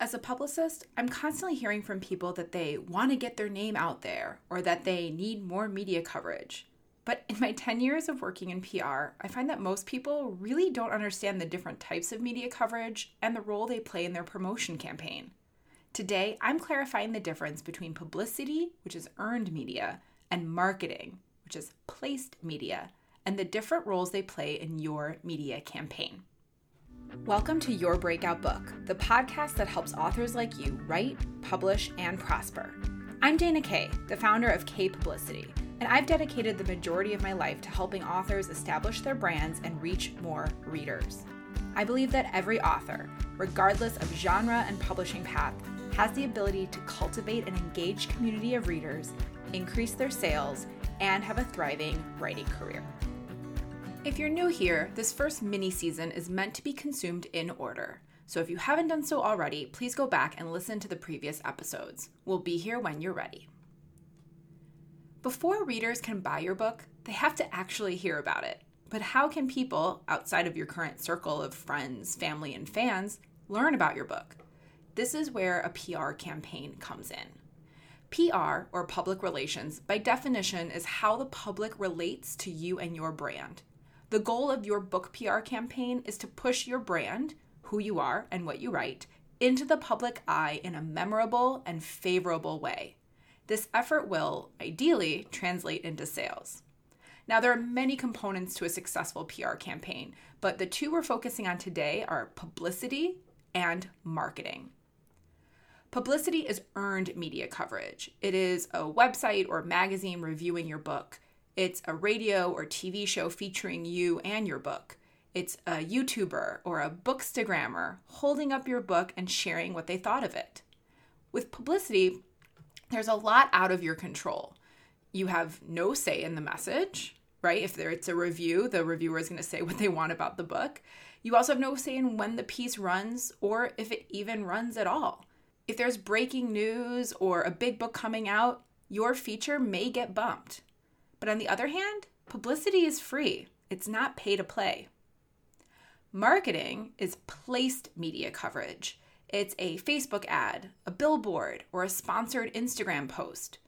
As a publicist, I'm constantly hearing from people that they want to get their name out there or that they need more media coverage. But in my 10 years of working in PR, I find that most people really don't understand the different types of media coverage and the role they play in their promotion campaign. Today, I'm clarifying the difference between publicity, which is earned media, and marketing, which is placed media, and the different roles they play in your media campaign. Welcome to Your Breakout Book, the podcast that helps authors like you write, publish, and prosper. I'm Dana Kaye, the founder of Kaye Publicity, and I've dedicated the majority of my life to helping authors establish their brands and reach more readers. I believe that every author, regardless of genre and publishing path, has the ability to cultivate an engaged community of readers, increase their sales, and have a thriving writing career. If you're new here, this first mini season is meant to be consumed in order. So if you haven't done so already, please go back and listen to the previous episodes. We'll be here when you're ready. Before readers can buy your book, they have to actually hear about it. But how can people, outside of your current circle of friends, family, and fans, learn about your book? This is where a PR campaign comes in. PR, or public relations, by definition, is how the public relates to you and your brand. The goal of your book PR campaign is to push your brand, who you are and what you write, into the public eye in a memorable and favorable way. This effort will, ideally, translate into sales. Now, there are many components to a successful PR campaign, but the two we're focusing on today are publicity and marketing. Publicity is earned media coverage. It is a website or magazine reviewing your book. It's a radio or TV show featuring you and your book. It's a YouTuber or a bookstagrammer holding up your book and sharing what they thought of it. With publicity, there's a lot out of your control. You have no say in the message, right? If there, it's a review, the reviewer is going to say what they want about the book. You also have no say in when the piece runs or if it even runs at all. If there's breaking news or a big book coming out, your feature may get bumped. But on the other hand, publicity is free, it's not pay to play. Marketing is placed media coverage. It's a Facebook ad, a billboard, or a sponsored Instagram post.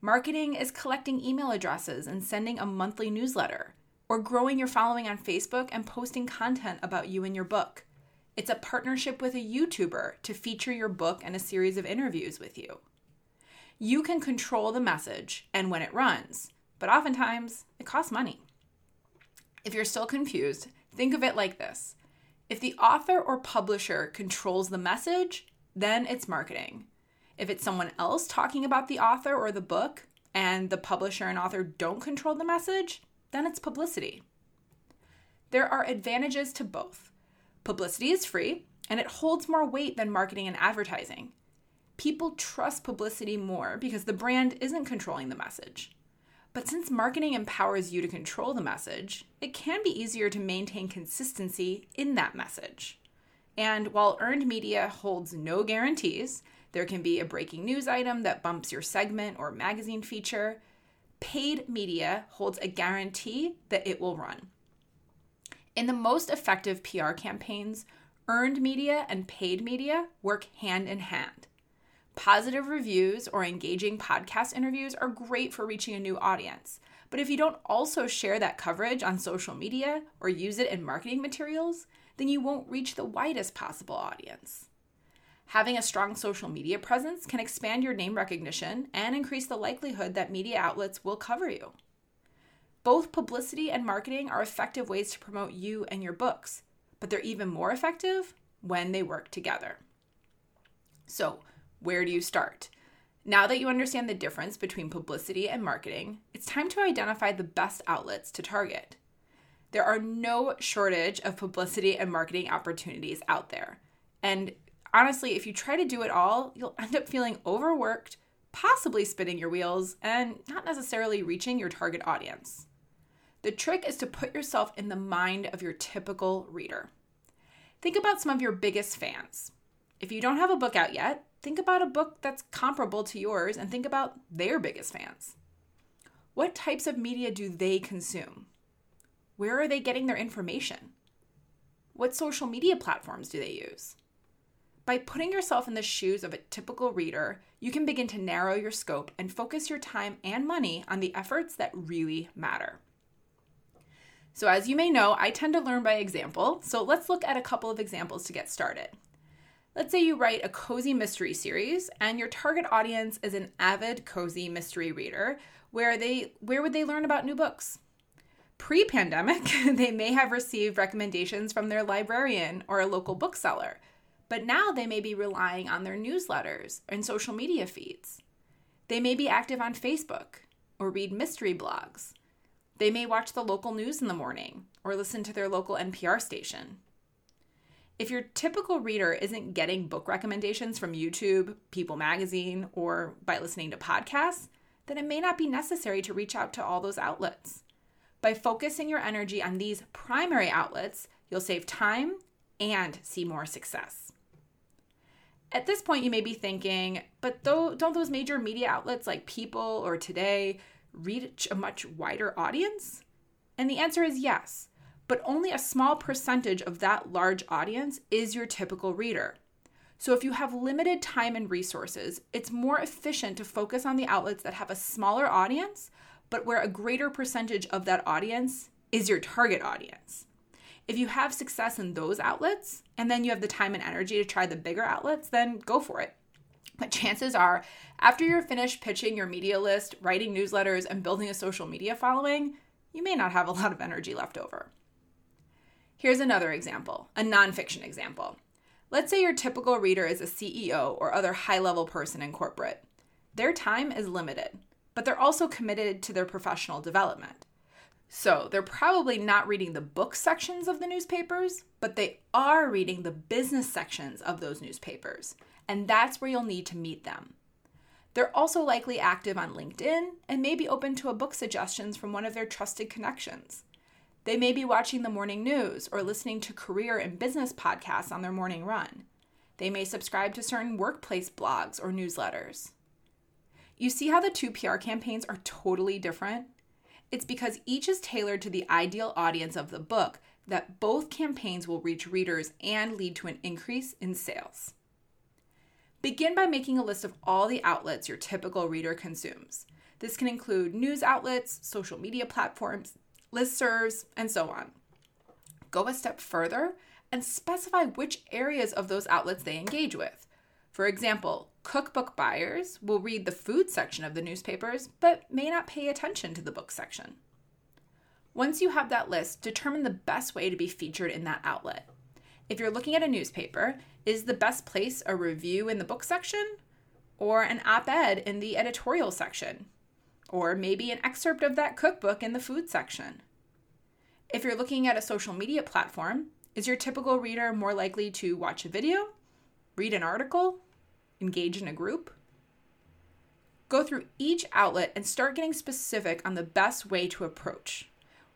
Marketing is collecting email addresses and sending a monthly newsletter, or growing your following on Facebook and posting content about you and your book. It's a partnership with a YouTuber to feature your book and a series of interviews with you. You can control the message and when it runs, but oftentimes it costs money. If you're still confused, think of it like this if the author or publisher controls the message, then it's marketing. If it's someone else talking about the author or the book, and the publisher and author don't control the message, then it's publicity. There are advantages to both. Publicity is free, and it holds more weight than marketing and advertising. People trust publicity more because the brand isn't controlling the message. But since marketing empowers you to control the message, it can be easier to maintain consistency in that message. And while earned media holds no guarantees, there can be a breaking news item that bumps your segment or magazine feature. Paid media holds a guarantee that it will run. In the most effective PR campaigns, earned media and paid media work hand in hand. Positive reviews or engaging podcast interviews are great for reaching a new audience. But if you don't also share that coverage on social media or use it in marketing materials, then you won't reach the widest possible audience. Having a strong social media presence can expand your name recognition and increase the likelihood that media outlets will cover you. Both publicity and marketing are effective ways to promote you and your books, but they're even more effective when they work together. So, where do you start? Now that you understand the difference between publicity and marketing, it's time to identify the best outlets to target. There are no shortage of publicity and marketing opportunities out there. And honestly, if you try to do it all, you'll end up feeling overworked, possibly spinning your wheels, and not necessarily reaching your target audience. The trick is to put yourself in the mind of your typical reader. Think about some of your biggest fans. If you don't have a book out yet, think about a book that's comparable to yours and think about their biggest fans. What types of media do they consume? Where are they getting their information? What social media platforms do they use? By putting yourself in the shoes of a typical reader, you can begin to narrow your scope and focus your time and money on the efforts that really matter. So, as you may know, I tend to learn by example, so let's look at a couple of examples to get started. Let's say you write a cozy mystery series and your target audience is an avid cozy mystery reader, where they where would they learn about new books? Pre-pandemic, they may have received recommendations from their librarian or a local bookseller but now they may be relying on their newsletters and social media feeds. They may be active on Facebook or read mystery blogs. They may watch the local news in the morning or listen to their local NPR station. If your typical reader isn't getting book recommendations from YouTube, People Magazine, or by listening to podcasts, then it may not be necessary to reach out to all those outlets. By focusing your energy on these primary outlets, you'll save time and see more success. At this point, you may be thinking, but though, don't those major media outlets like People or Today reach a much wider audience? And the answer is yes, but only a small percentage of that large audience is your typical reader. So if you have limited time and resources, it's more efficient to focus on the outlets that have a smaller audience, but where a greater percentage of that audience is your target audience. If you have success in those outlets and then you have the time and energy to try the bigger outlets, then go for it. But chances are, after you're finished pitching your media list, writing newsletters, and building a social media following, you may not have a lot of energy left over. Here's another example, a nonfiction example. Let's say your typical reader is a CEO or other high level person in corporate. Their time is limited, but they're also committed to their professional development. So they're probably not reading the book sections of the newspapers, but they are reading the business sections of those newspapers. And that's where you'll need to meet them. They're also likely active on LinkedIn and may be open to a book suggestions from one of their trusted connections. They may be watching the morning news or listening to career and business podcasts on their morning run. They may subscribe to certain workplace blogs or newsletters. You see how the two PR campaigns are totally different? It's because each is tailored to the ideal audience of the book that both campaigns will reach readers and lead to an increase in sales. Begin by making a list of all the outlets your typical reader consumes. This can include news outlets, social media platforms, listservs, and so on. Go a step further and specify which areas of those outlets they engage with. For example, cookbook buyers will read the food section of the newspapers but may not pay attention to the book section. Once you have that list, determine the best way to be featured in that outlet. If you're looking at a newspaper, is the best place a review in the book section or an op ed in the editorial section? Or maybe an excerpt of that cookbook in the food section? If you're looking at a social media platform, is your typical reader more likely to watch a video read an article, engage in a group. Go through each outlet and start getting specific on the best way to approach.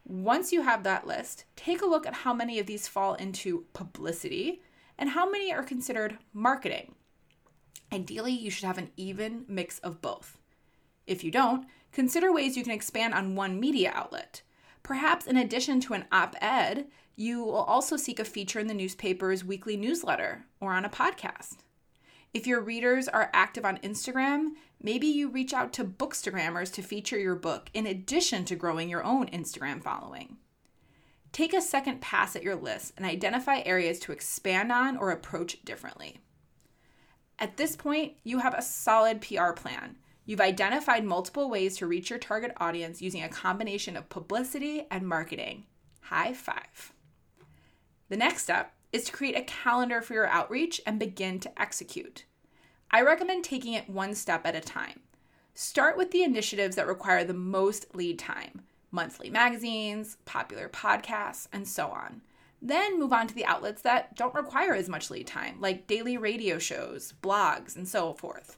Once you have that list, take a look at how many of these fall into publicity and how many are considered marketing. Ideally, you should have an even mix of both. If you don't, consider ways you can expand on one media outlet. Perhaps in addition to an op ed, you will also seek a feature in the newspaper's weekly newsletter or on a podcast. If your readers are active on Instagram, maybe you reach out to bookstagrammers to feature your book in addition to growing your own Instagram following. Take a second pass at your list and identify areas to expand on or approach differently. At this point, you have a solid PR plan You've identified multiple ways to reach your target audience using a combination of publicity and marketing. High five. The next step is to create a calendar for your outreach and begin to execute. I recommend taking it one step at a time. Start with the initiatives that require the most lead time monthly magazines, popular podcasts, and so on. Then move on to the outlets that don't require as much lead time, like daily radio shows, blogs, and so forth.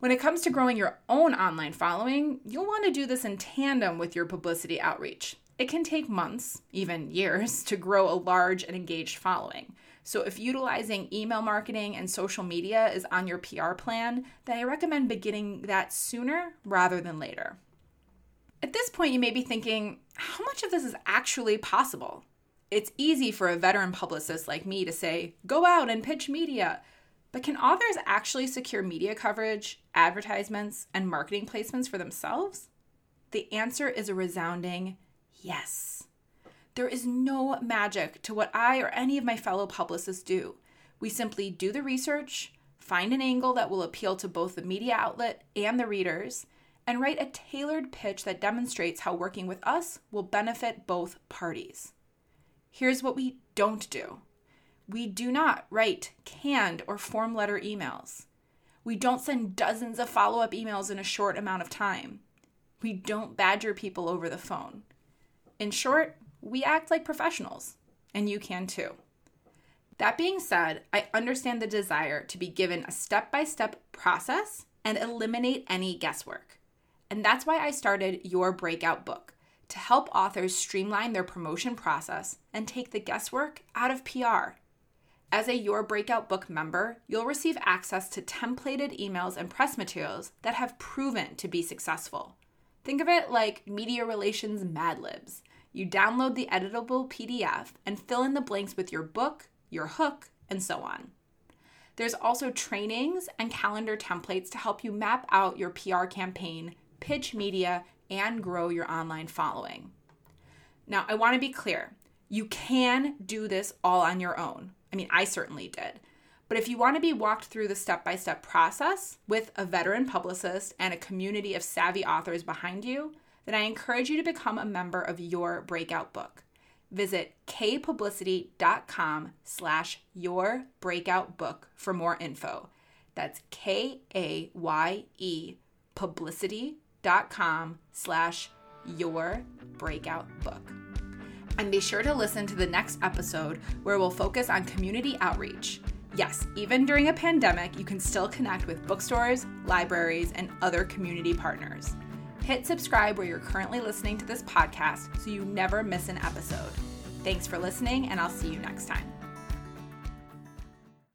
When it comes to growing your own online following, you'll want to do this in tandem with your publicity outreach. It can take months, even years, to grow a large and engaged following. So, if utilizing email marketing and social media is on your PR plan, then I recommend beginning that sooner rather than later. At this point, you may be thinking, how much of this is actually possible? It's easy for a veteran publicist like me to say, go out and pitch media. But can authors actually secure media coverage, advertisements, and marketing placements for themselves? The answer is a resounding yes. There is no magic to what I or any of my fellow publicists do. We simply do the research, find an angle that will appeal to both the media outlet and the readers, and write a tailored pitch that demonstrates how working with us will benefit both parties. Here's what we don't do we do not write canned or form letter emails. We don't send dozens of follow up emails in a short amount of time. We don't badger people over the phone. In short, we act like professionals, and you can too. That being said, I understand the desire to be given a step by step process and eliminate any guesswork. And that's why I started Your Breakout Book to help authors streamline their promotion process and take the guesswork out of PR. As a Your Breakout Book member, you'll receive access to templated emails and press materials that have proven to be successful. Think of it like media relations Mad Libs. You download the editable PDF and fill in the blanks with your book, your hook, and so on. There's also trainings and calendar templates to help you map out your PR campaign, pitch media, and grow your online following. Now, I want to be clear you can do this all on your own. I mean, I certainly did. But if you want to be walked through the step by step process with a veteran publicist and a community of savvy authors behind you, then I encourage you to become a member of your breakout book visit kayepublicity.com slash your breakout book for more info. That's K-A-Y-E publicity.com slash your breakout book. And be sure to listen to the next episode where we'll focus on community outreach. Yes, even during a pandemic, you can still connect with bookstores, libraries, and other community partners. Hit subscribe where you're currently listening to this podcast so you never miss an episode. Thanks for listening, and I'll see you next time.